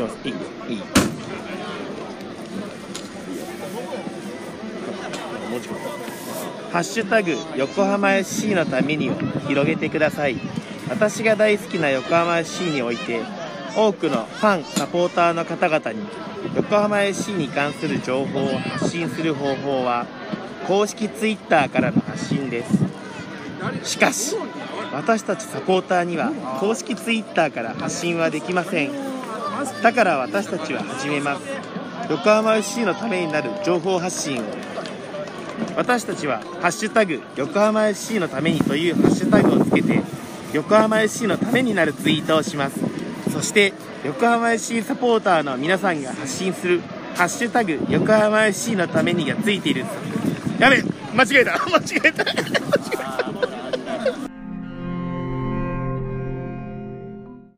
きます。いいいい。もちろんハッシュタグ横浜 FC のためにを広げてください。私が大好きな横浜 FC において多くのファンサポーターの方々に横浜 FC に関する情報を発信する方法は公式 Twitter からの発信です。しかし私たちサポーターには公式 Twitter から発信はできません。だから私たちは始めます。横浜 FC のためになる情報発信を。私たちは「ハッシュタグ横浜 FC のために」というハッシュタグをつけて横浜 FC のためになるツイートをします。そして横浜 FC サポーターの皆さんが発信する「ハッシュタグ横浜 FC のために」がついている。やべ間違えた間違えた。間違えた。